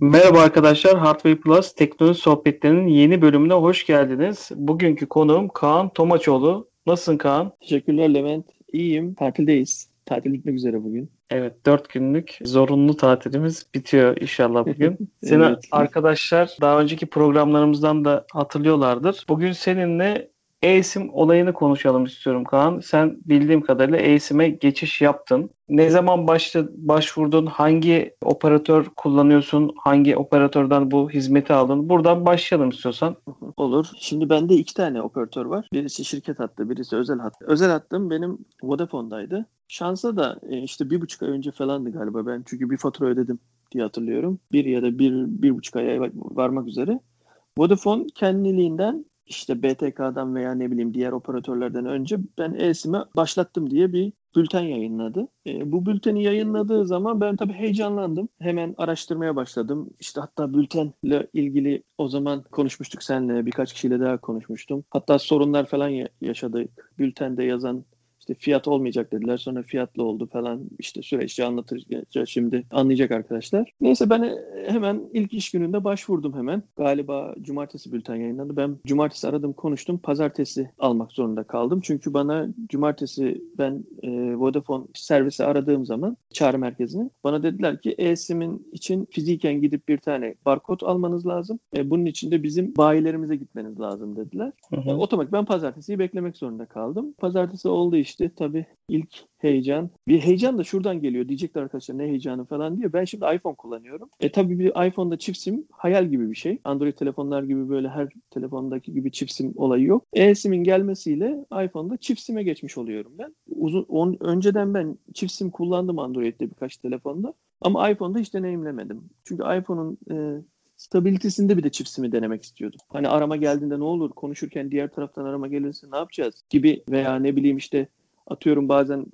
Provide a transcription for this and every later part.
Merhaba arkadaşlar, Hardware Plus teknoloji sohbetlerinin yeni bölümüne hoş geldiniz. Bugünkü konuğum Kaan Tomaçoğlu. Nasılsın Kaan? Teşekkürler Levent. İyiyim. Tatildeyiz. Tatil bitmek üzere bugün. Evet, dört günlük zorunlu tatilimiz bitiyor inşallah bugün. Seni Evet. arkadaşlar daha önceki programlarımızdan da hatırlıyorlardır. Bugün seninle eSIM olayını konuşalım istiyorum Kaan. Sen bildiğim kadarıyla eSIM'e geçiş yaptın. Ne zaman başla, başvurdun? Hangi operatör kullanıyorsun? Hangi operatörden bu hizmeti aldın? Buradan başlayalım istiyorsan. Olur. Şimdi bende iki tane operatör var. Birisi şirket hattı, birisi özel hat. Özel hattım benim Vodafone'daydı. Şansa da e, işte bir buçuk ay önce falandı galiba ben. Çünkü bir fatura ödedim diye hatırlıyorum. Bir ya da bir, bir buçuk aya varmak üzere. Vodafone kendiliğinden işte BTK'dan veya ne bileyim diğer operatörlerden önce ben eSIM'e başlattım diye bir bülten yayınladı. E, bu bülteni yayınladığı zaman ben tabii heyecanlandım. Hemen araştırmaya başladım. İşte hatta bültenle ilgili o zaman konuşmuştuk seninle. Birkaç kişiyle daha konuşmuştum. Hatta sorunlar falan ya- yaşadık. Bültende yazan işte fiyat olmayacak dediler. Sonra fiyatlı oldu falan. İşte süreçte anlatacağız şimdi. Anlayacak arkadaşlar. Neyse ben hemen ilk iş gününde başvurdum hemen. Galiba cumartesi bülten yayınlandı. Ben cumartesi aradım konuştum. Pazartesi almak zorunda kaldım. Çünkü bana cumartesi ben e, Vodafone servisi aradığım zaman çağrı merkezine bana dediler ki e-sim'in için fiziken gidip bir tane barkod almanız lazım. E, bunun için de bizim bayilerimize gitmeniz lazım dediler. Hı hı. E, Otomatik ben pazartesiyi beklemek zorunda kaldım. Pazartesi oldu işte tabii ilk heyecan. Bir heyecan da şuradan geliyor. Diyecekler arkadaşlar ne heyecanı falan diye. Ben şimdi iPhone kullanıyorum. E tabii bir iPhone'da çift sim hayal gibi bir şey. Android telefonlar gibi böyle her telefondaki gibi çift sim olayı yok. E-sim'in gelmesiyle iPhone'da çift sim'e geçmiş oluyorum ben. Uzun on, önceden ben çift sim kullandım Android'de birkaç telefonda. Ama iPhone'da hiç deneyimlemedim. Çünkü iPhone'un e, stabilitesinde bir de çift sim'i denemek istiyordum. Hani arama geldiğinde ne olur konuşurken diğer taraftan arama gelirse ne yapacağız gibi veya ne bileyim işte atıyorum bazen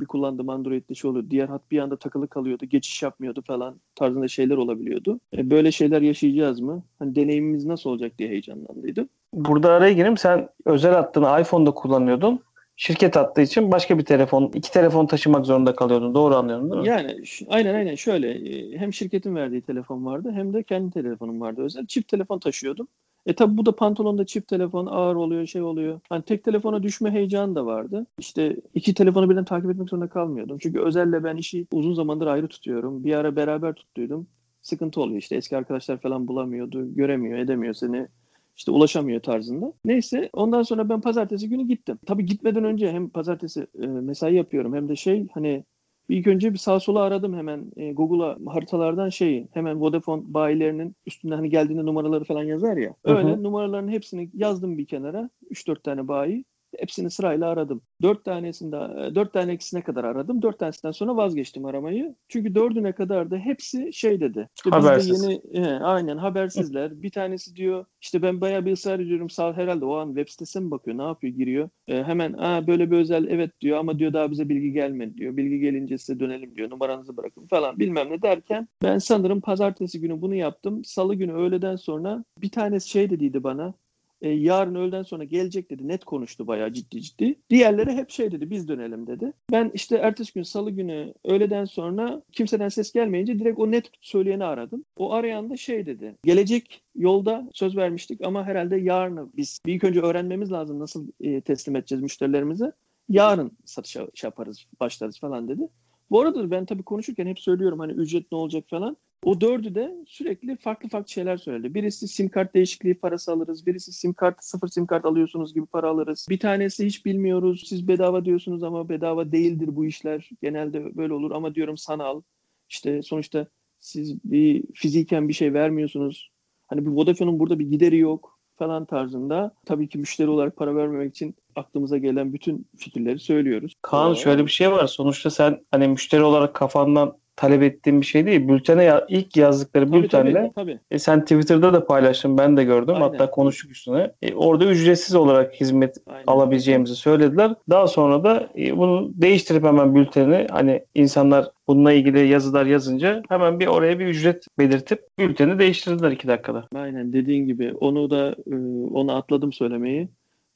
bir kullandığım Android'de şey oluyor. Diğer hat bir anda takılı kalıyordu. Geçiş yapmıyordu falan tarzında şeyler olabiliyordu. E, böyle şeyler yaşayacağız mı? Hani deneyimimiz nasıl olacak diye heyecanlandıydım. Burada araya gireyim. Sen özel hattını iPhone'da kullanıyordun. Şirket hattı için başka bir telefon, iki telefon taşımak zorunda kalıyordun. Doğru anlıyorum değil mi? Yani aynen aynen şöyle e, hem şirketin verdiği telefon vardı hem de kendi telefonum vardı özel. Çift telefon taşıyordum. E tabi bu da pantolonda çift telefon ağır oluyor şey oluyor. Hani tek telefona düşme heyecanı da vardı. İşte iki telefonu birden takip etmek zorunda kalmıyordum. Çünkü özelle ben işi uzun zamandır ayrı tutuyorum. Bir ara beraber tuttuydum. Sıkıntı oluyor işte eski arkadaşlar falan bulamıyordu. Göremiyor edemiyor seni. İşte ulaşamıyor tarzında. Neyse ondan sonra ben pazartesi günü gittim. Tabii gitmeden önce hem pazartesi e, mesai yapıyorum hem de şey hani ilk önce bir sağa sola aradım hemen e, Google'a haritalardan şeyi hemen Vodafone bayilerinin üstünde hani geldiğinde numaraları falan yazar ya. Hı hı. Öyle numaraların hepsini yazdım bir kenara. 3-4 tane bayi. Hepsini sırayla aradım. Dört tanesinde, e, dört tanesine kadar aradım. Dört tanesinden sonra vazgeçtim aramayı. Çünkü dördüne kadar da hepsi şey dedi. İşte biz de Habersiz. yeni, e, aynen habersizler. Bir tanesi diyor işte ben bayağı bir ısrar ediyorum. Sağ herhalde o an web sitesine mi bakıyor? Ne yapıyor? Giriyor. E, hemen Aa, böyle bir özel evet diyor ama diyor daha bize bilgi gelmedi diyor. Bilgi gelince size dönelim diyor. Numaranızı bırakın falan bilmem ne derken ben sanırım pazartesi günü bunu yaptım. Salı günü öğleden sonra bir tanesi şey dediydi bana. E, yarın öğleden sonra gelecek dedi. Net konuştu bayağı ciddi ciddi. Diğerleri hep şey dedi biz dönelim dedi. Ben işte ertesi gün salı günü öğleden sonra kimseden ses gelmeyince direkt o net söyleyeni aradım. O arayan da şey dedi. Gelecek yolda söz vermiştik ama herhalde yarını biz bir ilk önce öğrenmemiz lazım nasıl e, teslim edeceğiz müşterilerimize. Yarın satışa şey yaparız, başlarız falan dedi. Bu arada ben tabii konuşurken hep söylüyorum hani ücret ne olacak falan. O dördü de sürekli farklı farklı şeyler söyledi. Birisi sim kart değişikliği parası alırız. Birisi sim kart sıfır sim kart alıyorsunuz gibi para alırız. Bir tanesi hiç bilmiyoruz. Siz bedava diyorsunuz ama bedava değildir bu işler. Genelde böyle olur ama diyorum sanal. İşte sonuçta siz bir fiziken bir şey vermiyorsunuz. Hani bir Vodafone'un burada bir gideri yok falan tarzında. Tabii ki müşteri olarak para vermemek için aklımıza gelen bütün fikirleri söylüyoruz. Kaan şöyle bir şey var. Sonuçta sen hani müşteri olarak kafandan talep ettiğin bir şey değil. Bültene ya, ilk yazdıkları tabii, bültenle tabii, tabii. E sen Twitter'da da paylaştın ben de gördüm. Aynen. Hatta konuştuk üstüne. E, orada ücretsiz olarak hizmet Aynen. alabileceğimizi söylediler. Daha sonra da e, bunu değiştirip hemen bülteni hani insanlar bununla ilgili yazılar yazınca hemen bir oraya bir ücret belirtip bülteni değiştirdiler iki dakikada. Aynen dediğin gibi onu da e, onu atladım söylemeyi.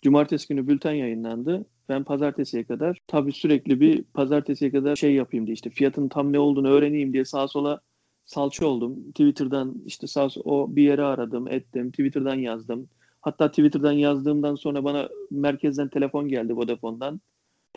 Cumartesi günü bülten yayınlandı. Ben pazartesiye kadar tabii sürekli bir pazartesiye kadar şey yapayım diye işte fiyatın tam ne olduğunu öğreneyim diye sağa sola salça oldum. Twitter'dan işte sağ o bir yere aradım, ettim. Twitter'dan yazdım. Hatta Twitter'dan yazdığımdan sonra bana merkezden telefon geldi Vodafone'dan.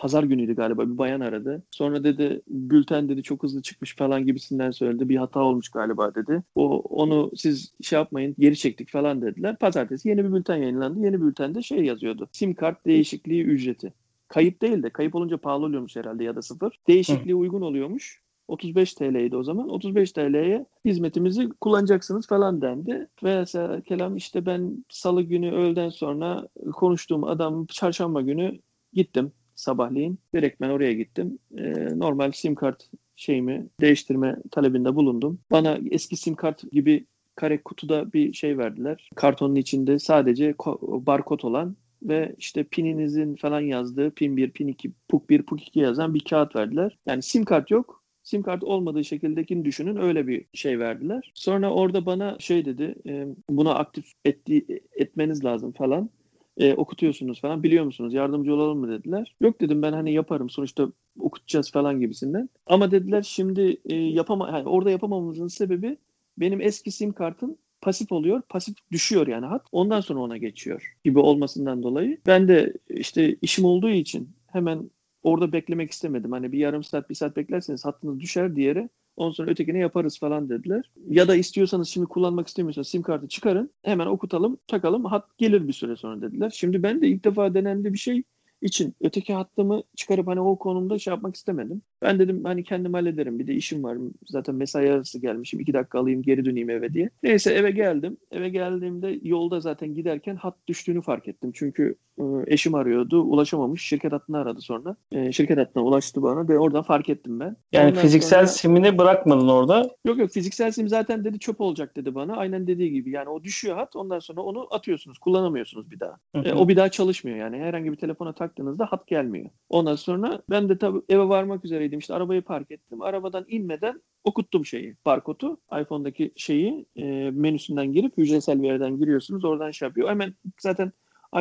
Pazar günüydü galiba bir bayan aradı. Sonra dedi bülten dedi çok hızlı çıkmış falan gibisinden söyledi. Bir hata olmuş galiba dedi. O onu siz şey yapmayın geri çektik falan dediler. Pazartesi yeni bir bülten yayınlandı. Yeni bültende şey yazıyordu. Sim kart değişikliği ücreti. Kayıp değil de kayıp olunca pahalı oluyormuş herhalde ya da sıfır. Değişikliği uygun oluyormuş. 35 TL'ydi o zaman. 35 TL'ye hizmetimizi kullanacaksınız falan dendi. Ve kelam işte ben salı günü öğleden sonra konuştuğum adam çarşamba günü gittim sabahleyin. Direkt ben oraya gittim. Ee, normal sim kart şeyimi değiştirme talebinde bulundum. Bana eski sim kart gibi kare kutuda bir şey verdiler. Kartonun içinde sadece barkod olan ve işte pininizin falan yazdığı pin 1, pin 2, puk 1, puk 2 yazan bir kağıt verdiler. Yani sim kart yok. Sim kart olmadığı şekildekini düşünün öyle bir şey verdiler. Sonra orada bana şey dedi e, buna aktif etti, etmeniz lazım falan. E, okutuyorsunuz falan biliyor musunuz yardımcı olalım mı dediler. Yok dedim ben hani yaparım sonuçta okutacağız falan gibisinden. Ama dediler şimdi e, yapama yani orada yapamamamızın sebebi benim eski sim kartın pasif oluyor. Pasif düşüyor yani hat. Ondan sonra ona geçiyor gibi olmasından dolayı. Ben de işte işim olduğu için hemen orada beklemek istemedim. Hani bir yarım saat, bir saat beklerseniz hattınız düşer diğeri. Ondan sonra ötekini yaparız falan dediler. Ya da istiyorsanız şimdi kullanmak istemiyorsanız sim kartı çıkarın. Hemen okutalım, takalım. Hat gelir bir süre sonra dediler. Şimdi ben de ilk defa denendi bir şey için öteki hattımı çıkarıp hani o konumda şey yapmak istemedim. Ben dedim hani kendim hallederim. Bir de işim var. Zaten mesai arası gelmişim. iki dakika alayım geri döneyim eve diye. Neyse eve geldim. Eve geldiğimde yolda zaten giderken hat düştüğünü fark ettim. Çünkü e, eşim arıyordu. Ulaşamamış. Şirket hattını aradı sonra. E, şirket hattına ulaştı bana ve oradan fark ettim ben. Yani Ondan fiziksel sonra... simini bırakmadın orada. Yok yok fiziksel sim zaten dedi çöp olacak dedi bana. Aynen dediği gibi. Yani o düşüyor hat. Ondan sonra onu atıyorsunuz. Kullanamıyorsunuz bir daha. E, o bir daha çalışmıyor yani. Herhangi bir telefona taktığınızda hat gelmiyor. Ondan sonra ben de tabii eve varmak üzereydim. İşte arabayı park ettim. Arabadan inmeden okuttum şeyi, barkodu. iPhone'daki şeyi e, menüsünden girip hücresel veriden giriyorsunuz. Oradan şey yapıyor. Hemen zaten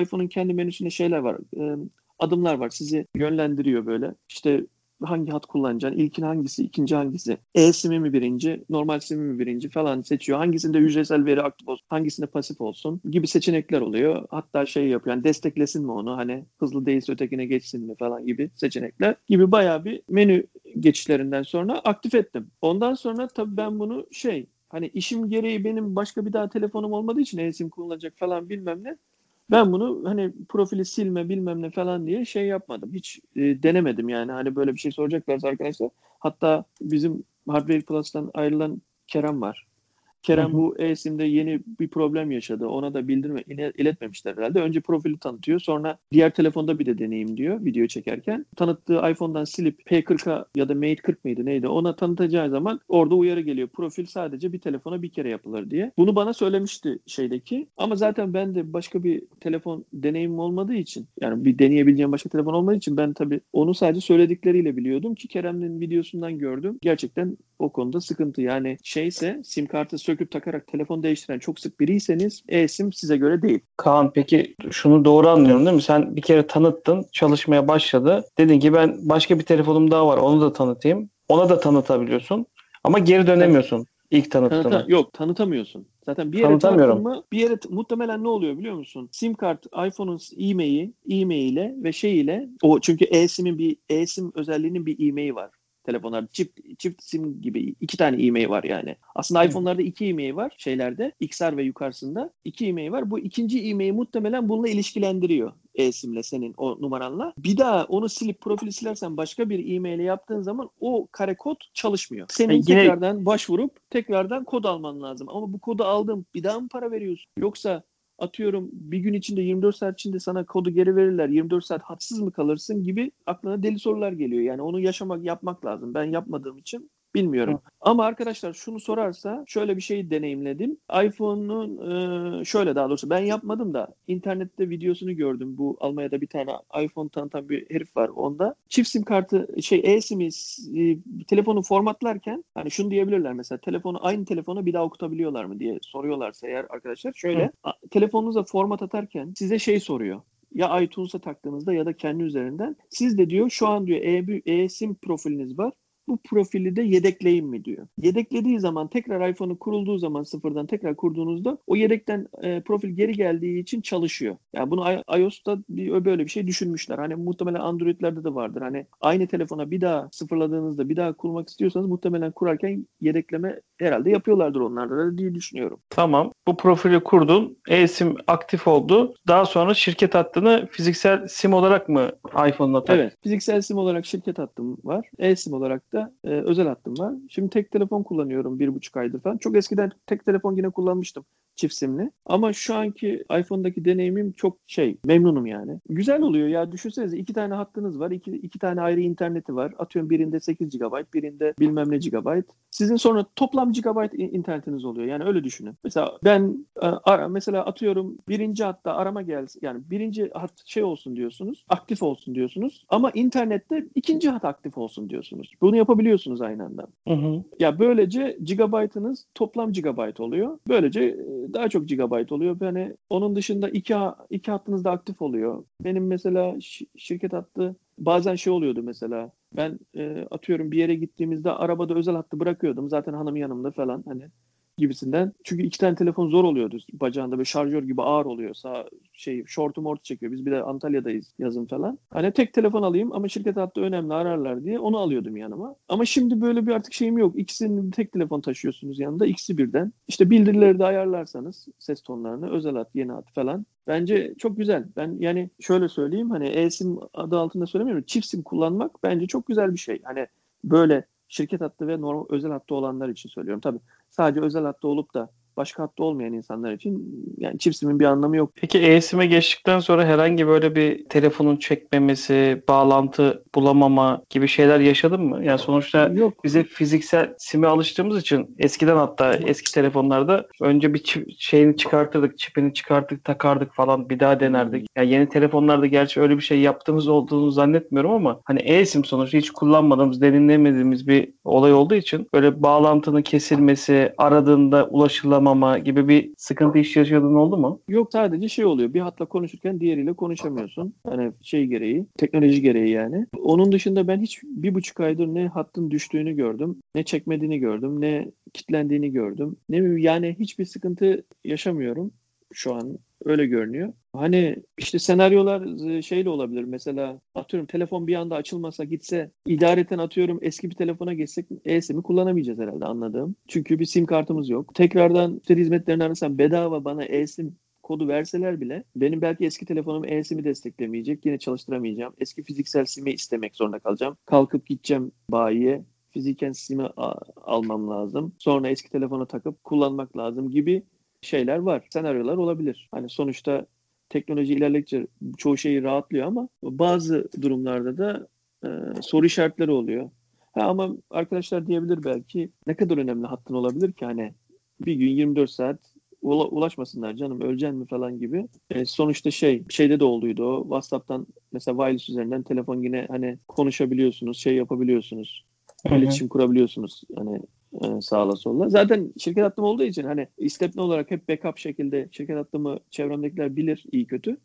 iPhone'un kendi menüsünde şeyler var. E, adımlar var. Sizi yönlendiriyor böyle. İşte hangi hat kullanacaksın, ilkin hangisi, ikinci hangisi, e-simi mi birinci, normal simi mi birinci falan seçiyor. Hangisinde hücresel veri aktif olsun, hangisinde pasif olsun gibi seçenekler oluyor. Hatta şey yapıyor, yani desteklesin mi onu, hani hızlı değilse ötekine geçsin mi falan gibi seçenekler gibi bayağı bir menü geçişlerinden sonra aktif ettim. Ondan sonra tabii ben bunu şey, hani işim gereği benim başka bir daha telefonum olmadığı için e-sim kullanacak falan bilmem ne. Ben bunu hani profili silme bilmem ne falan diye şey yapmadım. Hiç e, denemedim yani. Hani böyle bir şey soracaklarsa arkadaşlar. Hatta bizim Hardware Plus'tan ayrılan Kerem var. Kerem bu e-sim'de yeni bir problem yaşadı. Ona da bildirme iletmemişler herhalde. Önce profili tanıtıyor. Sonra diğer telefonda bir de deneyim diyor video çekerken. Tanıttığı iPhone'dan silip P40'a ya da Mate 40 mıydı neydi ona tanıtacağı zaman orada uyarı geliyor. Profil sadece bir telefona bir kere yapılır diye. Bunu bana söylemişti şeydeki. Ama zaten ben de başka bir telefon deneyimim olmadığı için yani bir deneyebileceğim başka telefon olmadığı için ben tabii onu sadece söyledikleriyle biliyordum ki Kerem'in videosundan gördüm. Gerçekten o konuda sıkıntı. Yani şeyse sim kartı söküp takarak telefon değiştiren çok sık biriyseniz e-sim size göre değil. Kaan peki şunu doğru anlıyorum değil mi? Sen bir kere tanıttın, çalışmaya başladı. Dedin ki ben başka bir telefonum daha var onu da tanıtayım. Ona da tanıtabiliyorsun ama geri dönemiyorsun. İlk tanıttığını. Tanıta, yok tanıtamıyorsun. Zaten bir yere tanıtamıyorum. Mı, bir yere muhtemelen ne oluyor biliyor musun? SIM kart iPhone'un e-maili, e-maile ve şey ile o çünkü e-sim'in bir e-sim özelliğinin bir e-maili var telefonlar çift çift sim gibi iki tane e-mail var yani. Aslında iPhone'larda iki e-mail var şeylerde XR ve yukarısında iki e-mail var. Bu ikinci e-mail muhtemelen bununla ilişkilendiriyor e-simle senin o numaranla. Bir daha onu silip profili silersen başka bir e-mail'e yaptığın zaman o kare kod çalışmıyor. Senin yani tekrardan başvurup tekrardan kod alman lazım. Ama bu kodu aldın bir daha mı para veriyorsun? Yoksa atıyorum bir gün içinde 24 saat içinde sana kodu geri verirler 24 saat hatsız mı kalırsın gibi aklına deli sorular geliyor. Yani onu yaşamak yapmak lazım. Ben yapmadığım için Bilmiyorum. Hı. Ama arkadaşlar şunu sorarsa şöyle bir şey deneyimledim. iPhone'un e, şöyle daha doğrusu ben yapmadım da internette videosunu gördüm. Bu Almanya'da bir tane iPhone tanıtan bir herif var onda. Çift sim kartı şey e-sim'i e, telefonu formatlarken hani şunu diyebilirler mesela telefonu aynı telefona bir daha okutabiliyorlar mı diye soruyorlarsa eğer arkadaşlar şöyle Hı. telefonunuza format atarken size şey soruyor ya iTunes'a taktığınızda ya da kendi üzerinden siz de diyor şu an diyor e-sim profiliniz var bu profili de yedekleyin mi diyor. Yedeklediği zaman tekrar iPhone'u kurulduğu zaman sıfırdan tekrar kurduğunuzda o yedekten e, profil geri geldiği için çalışıyor. Yani bunu iOS'ta bir, böyle bir şey düşünmüşler. Hani muhtemelen Android'lerde de vardır. Hani aynı telefona bir daha sıfırladığınızda bir daha kurmak istiyorsanız muhtemelen kurarken yedekleme herhalde yapıyorlardır onlarda da diye düşünüyorum. Tamam. Bu profili kurdun. E-SIM aktif oldu. Daha sonra şirket hattını fiziksel SIM olarak mı iPhone'la tak? Evet. Fiziksel SIM olarak şirket hattım var. E-SIM olarak da e, özel hattım var. Şimdi tek telefon kullanıyorum bir buçuk aydır falan. Çok eskiden tek telefon yine kullanmıştım çift simli. Ama şu anki iPhone'daki deneyimim çok şey memnunum yani. Güzel oluyor ya düşünsenize iki tane hattınız var. iki, iki tane ayrı interneti var. Atıyorum birinde 8 GB birinde bilmem ne GB. Sizin sonra toplam GB internetiniz oluyor. Yani öyle düşünün. Mesela ben e, mesela atıyorum birinci hatta arama gelsin. Yani birinci hat şey olsun diyorsunuz. Aktif olsun diyorsunuz. Ama internette ikinci hat aktif olsun diyorsunuz. Bunu yapabiliyorsunuz aynı anda. Hı hı. Ya böylece gigabaytınız toplam gigabayt oluyor. Böylece e, daha çok gigabayt oluyor. Yani onun dışında iki, iki hattınız da aktif oluyor. Benim mesela şirket hattı bazen şey oluyordu mesela. Ben e, atıyorum bir yere gittiğimizde arabada özel hattı bırakıyordum. Zaten hanım yanımda falan hani gibisinden. Çünkü iki tane telefon zor oluyordu bacağında böyle şarjör gibi ağır oluyor. Sağ şey şortu mortu çekiyor. Biz bir de Antalya'dayız yazın falan. Hani tek telefon alayım ama şirket hattı önemli ararlar diye onu alıyordum yanıma. Ama şimdi böyle bir artık şeyim yok. İkisini tek telefon taşıyorsunuz yanında. ikisi birden. İşte bildirileri de ayarlarsanız ses tonlarını özel hat, yeni hat falan. Bence çok güzel. Ben yani şöyle söyleyeyim hani e-sim adı altında söylemiyorum. Çift sim kullanmak bence çok güzel bir şey. Hani böyle şirket hattı ve normal özel hattı olanlar için söylüyorum. Tabii sadece özel hattı olup da başka hatta olmayan insanlar için yani çift simin bir anlamı yok. Peki e-SIM'e geçtikten sonra herhangi böyle bir telefonun çekmemesi, bağlantı bulamama gibi şeyler yaşadın mı? Yani sonuçta yok. bize fiziksel SIM'e alıştığımız için eskiden hatta eski telefonlarda önce bir çip, şeyini çıkartırdık, çipini çıkarttık, takardık falan bir daha denerdik. Yani yeni telefonlarda gerçi öyle bir şey yaptığımız olduğunu zannetmiyorum ama hani e-SIM sonuçta hiç kullanmadığımız, deneyimlemediğimiz bir olay olduğu için böyle bağlantının kesilmesi, aradığında ulaşılama anlamama gibi bir sıkıntı iş yaşadığın oldu mu? Yok sadece şey oluyor. Bir hatla konuşurken diğeriyle konuşamıyorsun. Hani şey gereği, teknoloji gereği yani. Onun dışında ben hiç bir buçuk aydır ne hattın düştüğünü gördüm, ne çekmediğini gördüm, ne kitlendiğini gördüm. Ne yani hiçbir sıkıntı yaşamıyorum şu an öyle görünüyor. Hani işte senaryolar e, şeyle olabilir. Mesela atıyorum telefon bir anda açılmasa gitse idareten atıyorum eski bir telefona geçsek e-sim'i kullanamayacağız herhalde anladığım. Çünkü bir sim kartımız yok. Tekrardan müşteri hizmetlerini arasam bedava bana e-sim kodu verseler bile benim belki eski telefonum e-sim'i desteklemeyecek. Yine çalıştıramayacağım. Eski fiziksel sim'i istemek zorunda kalacağım. Kalkıp gideceğim bayiye fiziken sim'i almam lazım. Sonra eski telefona takıp kullanmak lazım gibi şeyler var. Senaryolar olabilir. Hani sonuçta teknoloji ilerledikçe çoğu şeyi rahatlıyor ama bazı durumlarda da e, soru işaretleri oluyor. Ha, ama arkadaşlar diyebilir belki ne kadar önemli hattın olabilir ki hani bir gün 24 saat ulaşmasınlar canım öleceksin mi falan gibi. E, sonuçta şey şeyde de olduydu o WhatsApp'tan mesela wireless üzerinden telefon yine hani konuşabiliyorsunuz şey yapabiliyorsunuz. Hı-hı. iletişim kurabiliyorsunuz. Hani e, sağla solla. Zaten şirket hattım olduğu için hani istepne olarak hep backup şekilde şirket hattımı çevremdekiler bilir iyi kötü.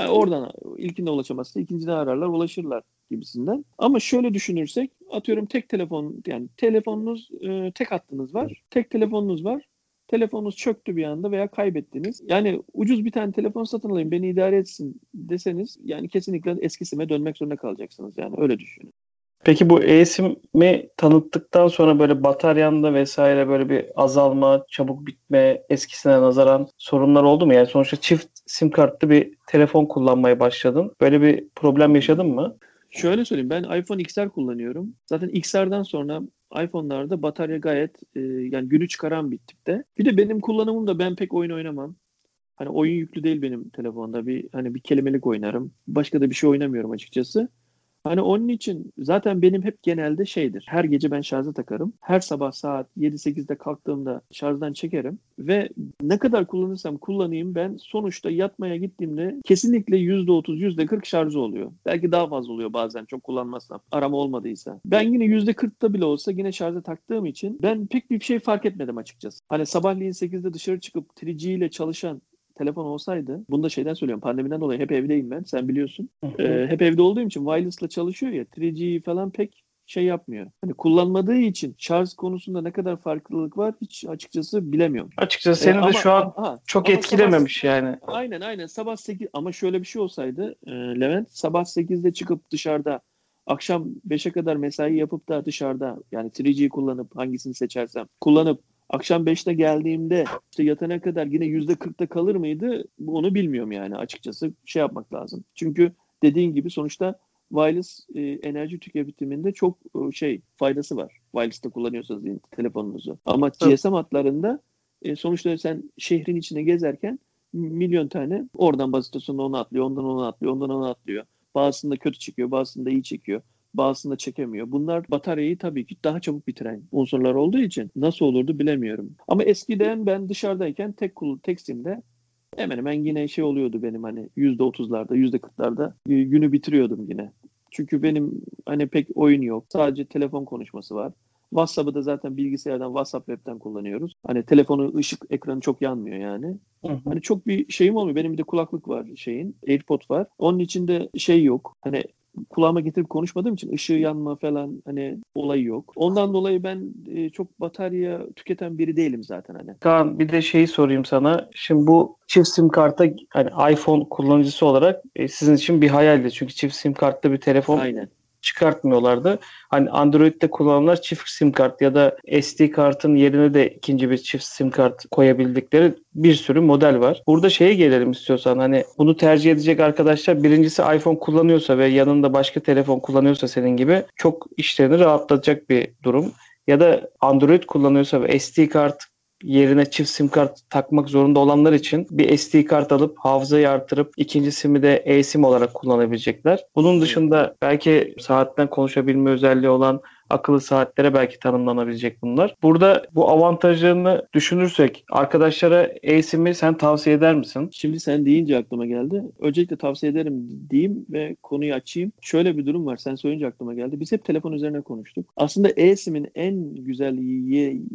Yani oradan ilkinde ulaşamazsa ikinciden ararlar ulaşırlar gibisinden. Ama şöyle düşünürsek atıyorum tek telefon yani telefonunuz e, tek hattınız var. Tek telefonunuz var. Telefonunuz çöktü bir anda veya kaybettiniz. Yani ucuz bir tane telefon satın alayım beni idare etsin deseniz yani kesinlikle eski sime dönmek zorunda kalacaksınız. Yani öyle düşünün. Peki bu e-SIM'i tanıttıktan sonra böyle bataryanda vesaire böyle bir azalma, çabuk bitme, eskisine nazaran sorunlar oldu mu? Yani sonuçta çift sim kartlı bir telefon kullanmaya başladın. Böyle bir problem yaşadın mı? Şöyle söyleyeyim ben iPhone XR kullanıyorum. Zaten XR'dan sonra iPhone'larda batarya gayet e, yani günü çıkaran bir tipte. Bir de benim kullanımım da ben pek oyun oynamam. Hani oyun yüklü değil benim telefonda. Bir hani bir kelimelik oynarım. Başka da bir şey oynamıyorum açıkçası. Hani onun için zaten benim hep genelde şeydir. Her gece ben şarja takarım. Her sabah saat 7-8'de kalktığımda şarjdan çekerim. Ve ne kadar kullanırsam kullanayım ben sonuçta yatmaya gittiğimde kesinlikle %30, %40 şarjı oluyor. Belki daha fazla oluyor bazen çok kullanmazsam. Arama olmadıysa. Ben yine %40'da bile olsa yine şarja taktığım için ben pek bir şey fark etmedim açıkçası. Hani sabahleyin 8'de dışarı çıkıp 3G ile çalışan telefon olsaydı, bunu da şeyden söylüyorum pandemiden dolayı hep evdeyim ben sen biliyorsun. ee, hep evde olduğum için wireless'la çalışıyor ya 3G falan pek şey yapmıyor. Hani kullanmadığı için şarj konusunda ne kadar farklılık var hiç açıkçası bilemiyorum. Açıkçası E, seni de ama- şu an aha, çok etkilememiş yani. Sabah, aynen aynen sabah 8 ama şöyle bir şey olsaydı e, Levent sabah 8'de çıkıp dışarıda akşam 5'e kadar mesai yapıp da dışarıda yani 3G'yi kullanıp hangisini seçersem kullanıp akşam 5'te geldiğimde işte yatana kadar yine %40'da kalır mıydı onu bilmiyorum yani açıkçası şey yapmak lazım. Çünkü dediğin gibi sonuçta wireless e, enerji tüketiminde çok e, şey faydası var. Wireless'ta kullanıyorsanız telefonunuzu. Ama. GSM hatlarında e, sonuçta sen şehrin içine gezerken milyon tane oradan baz istasyonuna onu atlıyor, ondan onu atlıyor, ondan onu atlıyor. Bazısında kötü çekiyor, bazısında iyi çekiyor. Bazısında çekemiyor. Bunlar bataryayı tabii ki daha çabuk bitiren unsurlar olduğu için nasıl olurdu bilemiyorum. Ama eskiden ben dışarıdayken tek kul tek simde hemen hemen yine şey oluyordu benim hani %30'larda, %40'larda e, günü bitiriyordum yine. Çünkü benim hani pek oyun yok. Sadece telefon konuşması var. WhatsApp'ı da zaten bilgisayardan WhatsApp web'ten kullanıyoruz. Hani telefonu ışık ekranı çok yanmıyor yani. Hı hı. Hani çok bir şeyim olmuyor. Benim bir de kulaklık var şeyin. AirPod var. Onun içinde şey yok. Hani kulağıma getirip konuşmadığım için ışığı yanma falan hani olayı yok. Ondan dolayı ben e, çok batarya tüketen biri değilim zaten hani. Kaan bir de şeyi sorayım sana. Şimdi bu çift sim karta hani iPhone kullanıcısı olarak e, sizin için bir hayaldi. Çünkü çift sim kartlı bir telefon Aynen. Çıkartmıyorlardı. Hani Android'de kullananlar çift sim kart ya da SD kartın yerine de ikinci bir çift sim kart koyabildikleri bir sürü model var. Burada şeye gelelim istiyorsan hani bunu tercih edecek arkadaşlar birincisi iPhone kullanıyorsa ve yanında başka telefon kullanıyorsa senin gibi çok işlerini rahatlatacak bir durum. Ya da Android kullanıyorsa ve SD kart yerine çift sim kart takmak zorunda olanlar için bir SD kart alıp hafızayı artırıp ikinci simi de eSIM olarak kullanabilecekler. Bunun dışında belki saatten konuşabilme özelliği olan akıllı saatlere belki tanımlanabilecek bunlar. Burada bu avantajlarını düşünürsek arkadaşlara eSIM'i sen tavsiye eder misin? Şimdi sen deyince aklıma geldi. Öncelikle tavsiye ederim diyeyim ve konuyu açayım. Şöyle bir durum var. Sen söyleyince aklıma geldi. Biz hep telefon üzerine konuştuk. Aslında eSIM'in en güzel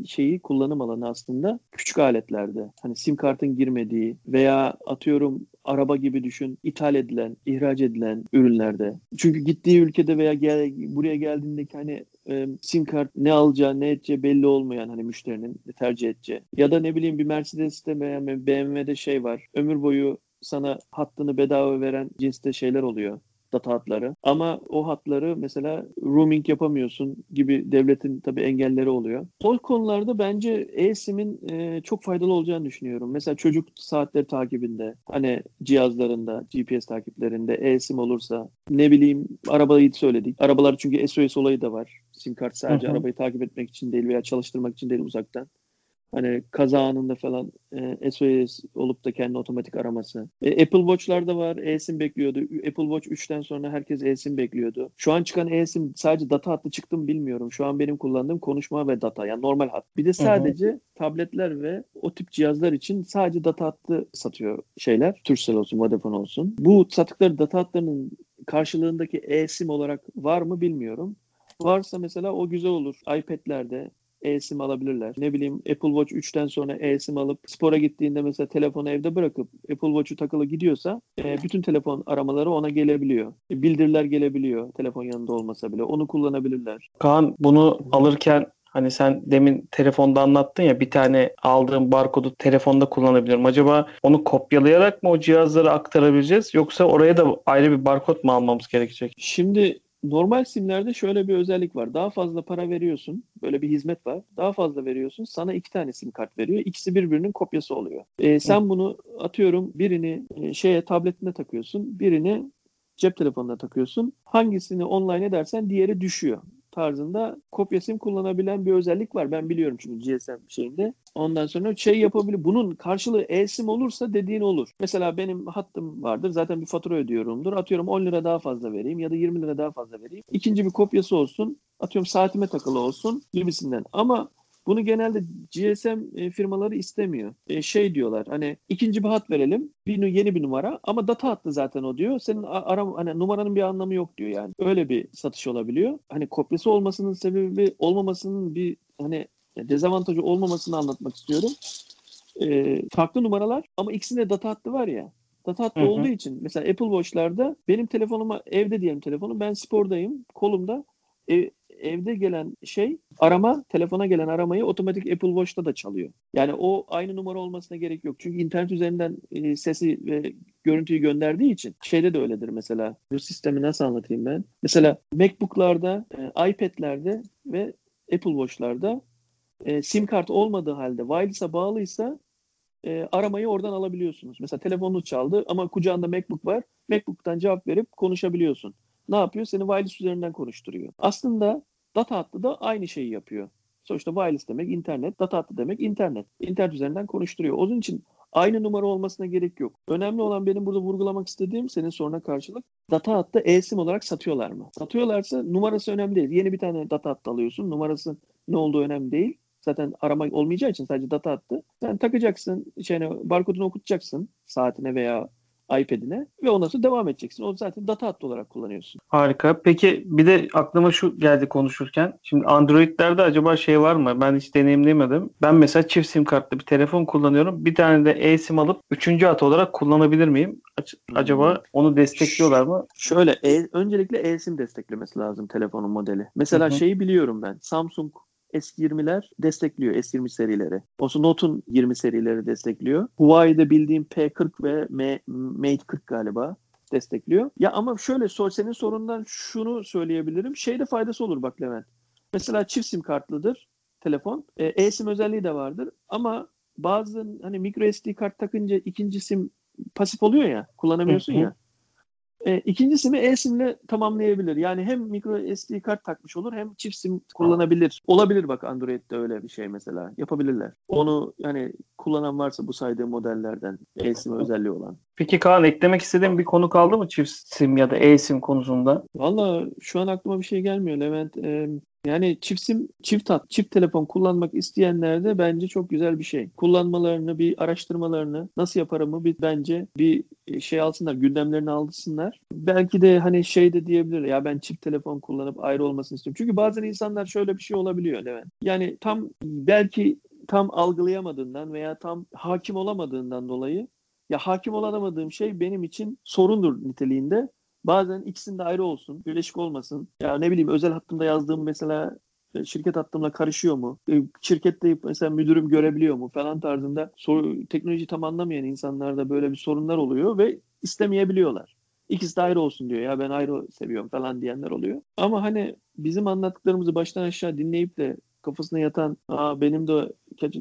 şeyi kullanım alanı aslında küçük aletlerde. Hani sim kartın girmediği veya atıyorum araba gibi düşün ithal edilen, ihraç edilen ürünlerde. Çünkü gittiği ülkede veya gel, buraya geldiğindeki hani e, sim kart ne alacağı ne edeceği belli olmayan hani müşterinin tercih edeceği. Ya da ne bileyim bir Mercedes'te veya BMW'de şey var. Ömür boyu sana hattını bedava veren cinste şeyler oluyor data hatları. Ama o hatları mesela roaming yapamıyorsun gibi devletin tabii engelleri oluyor. O konularda bence eSIM'in e, çok faydalı olacağını düşünüyorum. Mesela çocuk saatleri takibinde, hani cihazlarında, GPS takiplerinde eSIM olursa, ne bileyim arabayı söyledik. Arabalar çünkü SOS olayı da var. Sim kart sadece Hı hı. arabayı takip etmek için değil veya çalıştırmak için değil uzaktan. Hani kaza anında falan e, SOS olup da kendi otomatik araması. E, Apple Watch'larda var. eSIM bekliyordu. Apple Watch 3'ten sonra herkes eSIM bekliyordu. Şu an çıkan eSIM sadece data hattı çıktı mı bilmiyorum. Şu an benim kullandığım konuşma ve data. Yani normal hat. Bir de sadece tabletler ve o tip cihazlar için sadece data hattı satıyor şeyler. Turkcell olsun, Vodafone olsun. Bu sattıkları data hatlarının karşılığındaki eSIM olarak var mı bilmiyorum. Varsa mesela o güzel olur. iPad'lerde eSIM alabilirler. Ne bileyim Apple Watch 3'ten sonra eSIM alıp spora gittiğinde mesela telefonu evde bırakıp Apple Watch'u takılı gidiyorsa e, bütün telefon aramaları ona gelebiliyor. E, bildiriler gelebiliyor telefon yanında olmasa bile. Onu kullanabilirler. Kaan bunu alırken hani sen demin telefonda anlattın ya bir tane aldığım barkodu telefonda kullanabiliyorum. Acaba onu kopyalayarak mı o cihazlara aktarabileceğiz yoksa oraya da ayrı bir barkod mu almamız gerekecek? Şimdi normal simlerde şöyle bir özellik var. Daha fazla para veriyorsun. Böyle bir hizmet var. Daha fazla veriyorsun. Sana iki tane sim kart veriyor. İkisi birbirinin kopyası oluyor. E, sen bunu atıyorum birini e, şeye tabletine takıyorsun. Birini cep telefonuna takıyorsun. Hangisini online edersen diğeri düşüyor tarzında kopya sim kullanabilen bir özellik var. Ben biliyorum çünkü GSM şeyinde. Ondan sonra şey yapabilir. Bunun karşılığı e-sim olursa dediğin olur. Mesela benim hattım vardır. Zaten bir fatura ödüyorumdur. Atıyorum 10 lira daha fazla vereyim ya da 20 lira daha fazla vereyim. İkinci bir kopyası olsun. Atıyorum saatime takılı olsun gibisinden. Ama bunu genelde GSM e, firmaları istemiyor. E, şey diyorlar hani ikinci bir hat verelim. Bir yeni bir numara ama data hattı zaten o diyor. Senin aram hani numaranın bir anlamı yok diyor yani. Öyle bir satış olabiliyor. Hani kopyası olmasının sebebi olmamasının bir hani dezavantajı olmamasını anlatmak istiyorum. E, farklı numaralar ama ikisinde data hattı var ya. Data hattı Hı hı. olduğu için mesela Apple Watch'larda benim telefonuma evde diyelim telefonu ben spordayım kolumda e, evde gelen şey arama, telefona gelen aramayı otomatik Apple Watch'ta da çalıyor. Yani o aynı numara olmasına gerek yok. Çünkü internet üzerinden e, sesi ve görüntüyü gönderdiği için şeyde de öyledir mesela. Bu sistemi nasıl anlatayım ben? Mesela MacBook'larda, e, iPad'lerde ve Apple Watch'larda e, sim kart olmadığı halde wireless'a bağlıysa e, aramayı oradan alabiliyorsunuz. Mesela telefonunuz çaldı ama kucağında MacBook var. MacBook'tan cevap verip konuşabiliyorsun. Ne yapıyor? Seni wireless üzerinden konuşturuyor. Aslında data hattı da aynı şeyi yapıyor. Sonuçta wireless demek internet, data hattı demek internet. İnternet üzerinden konuşturuyor. Onun için aynı numara olmasına gerek yok. Önemli olan benim burada vurgulamak istediğim senin soruna karşılık data hattı eSIM olarak satıyorlar mı? Satıyorlarsa numarası önemli değil. Yeni bir tane data hattı alıyorsun. Numarası ne olduğu önemli değil. Zaten arama olmayacağı için sadece data attı. Sen takacaksın, şeyine, barkodunu okutacaksın saatine veya iPad'ine ve ondan sonra devam edeceksin. O zaten data hattı olarak kullanıyorsun. Harika. Peki bir de aklıma şu geldi konuşurken. Şimdi Android'lerde acaba şey var mı? Ben hiç deneyimlemedim. Ben mesela çift sim kartlı bir telefon kullanıyorum. Bir tane de eSIM alıp üçüncü hat olarak kullanabilir miyim? Acaba onu destekliyorlar mı? Şöyle e, öncelikle eSIM desteklemesi lazım telefonun modeli. Mesela Hı hı. şeyi biliyorum ben. Samsung S20'ler destekliyor S20 serileri. Olsun Note'un 20 serileri destekliyor. Huawei'de bildiğim P40 ve M- Mate 40 galiba destekliyor. Ya ama şöyle senin sorundan şunu söyleyebilirim. Şeyde faydası olur bak Levent. Mesela çift sim kartlıdır telefon. E, eSIM özelliği de vardır ama bazı hani micro SD kart takınca ikinci sim pasif oluyor ya kullanamıyorsun Hı hı. ya. E, ikinci simi e-simle tamamlayabilir. Yani hem micro SD kart takmış olur hem çift sim kullanabilir. Olabilir bak Android'de öyle bir şey mesela. Yapabilirler. Onu yani kullanan varsa bu saydığım modellerden e-sim özelliği olan. Peki Kaan eklemek istediğin bir konu kaldı mı çift sim ya da eSIM konusunda? Valla şu an aklıma bir şey gelmiyor Levent. Ee, yani çift sim, çift hat, çift telefon kullanmak isteyenler de bence çok güzel bir şey. Kullanmalarını, bir araştırmalarını nasıl yaparımı bir bence bir şey alsınlar, gündemlerini alsınlar. Belki de hani şey de diyebilir ya ben çift telefon kullanıp ayrı olmasını istiyorum. Çünkü bazen insanlar şöyle bir şey olabiliyor Levent. Yani tam belki tam algılayamadığından veya tam hakim olamadığından dolayı ya hakim olamadığım şey benim için sorundur niteliğinde. Bazen ikisinin de ayrı olsun, birleşik olmasın. Ya ne bileyim özel hattımda yazdığım mesela e, şirket hattımla karışıyor mu? E, Şirkette mesela müdürüm görebiliyor mu falan tarzında soru, teknoloji tam anlamayan insanlarda böyle bir sorunlar oluyor ve istemeyebiliyorlar. İkisi de ayrı olsun diyor. Ya ben ayrı seviyorum falan diyenler oluyor. Ama hani bizim anlattıklarımızı baştan aşağı dinleyip de kafasına yatan Aa, benim de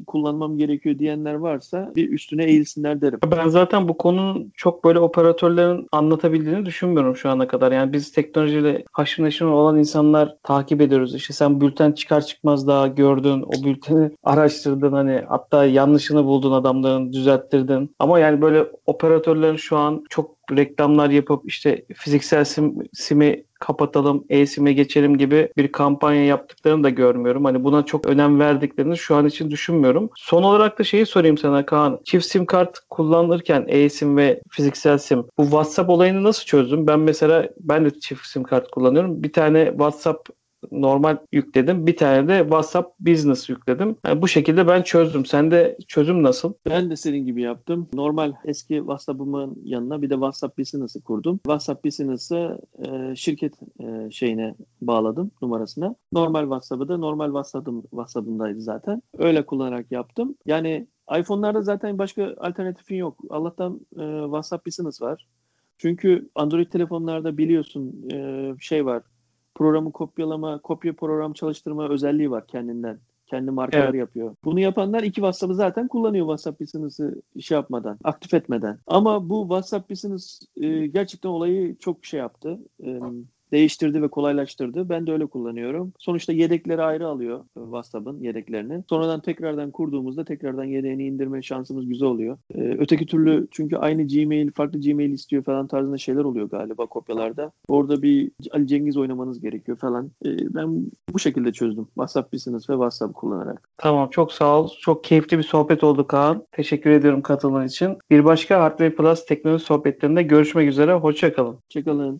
kullanmam gerekiyor diyenler varsa bir üstüne eğilsinler derim. Ben zaten bu konunun çok böyle operatörlerin anlatabildiğini düşünmüyorum şu ana kadar. Yani biz teknolojiyle haşır neşir olan insanlar takip ediyoruz. İşte sen bülten çıkar çıkmaz daha gördün, o bülteni araştırdın hani hatta yanlışını buldun adamların düzelttirdin. Ama yani böyle operatörlerin şu an çok reklamlar yapıp işte fiziksel sim, simi kapatalım, e-sim'e geçelim gibi bir kampanya yaptıklarını da görmüyorum. Hani buna çok önem verdiklerini şu an için düşünmüyorum. Son olarak da şeyi sorayım sana Kaan. Çift sim kart kullanırken e-sim ve fiziksel sim bu WhatsApp olayını nasıl çözdün? Ben mesela ben de çift sim kart kullanıyorum. Bir tane WhatsApp normal yükledim. Bir tane de WhatsApp Business yükledim. Yani bu şekilde ben çözdüm. Sende çözüm nasıl? Ben de senin gibi yaptım. Normal eski WhatsApp'ımın yanına bir de WhatsApp Business'ı kurdum. WhatsApp Business'ı e, şirket e, şeyine bağladım numarasına. Normal WhatsApp'ı da normal WhatsApp'ım WhatsApp'ımdaydı zaten. Öyle kullanarak yaptım. Yani iPhone'larda zaten başka alternatifin yok. Allah'tan e, WhatsApp Business var. Çünkü Android telefonlarda biliyorsun e, şey var programı kopyalama, kopya program çalıştırma özelliği var kendinden. Kendi markaları Evet. yapıyor. Bunu yapanlar iki WhatsApp'ı zaten kullanıyor WhatsApp Business'ı şey yapmadan, aktif etmeden. Ama bu WhatsApp Business e, gerçekten olayı çok şey yaptı. E, değiştirdi ve kolaylaştırdı. Ben de öyle kullanıyorum. Sonuçta yedekleri ayrı alıyor WhatsApp'ın yedeklerini. Sonradan tekrardan kurduğumuzda tekrardan yedeğini indirme şansımız güzel oluyor. E, öteki türlü çünkü aynı Gmail, farklı Gmail istiyor falan tarzında şeyler oluyor galiba kopyalarda. Orada bir Ali Cengiz oynamanız gerekiyor falan. E, ben bu şekilde çözdüm. WhatsApp Business ve WhatsApp kullanarak. Tamam çok sağ ol. Çok keyifli bir sohbet oldu Kaan. Teşekkür ediyorum katıldığın için. Bir başka Hardware Plus teknoloji sohbetlerinde görüşmek üzere. Hoşçakalın. Hoşçakalın.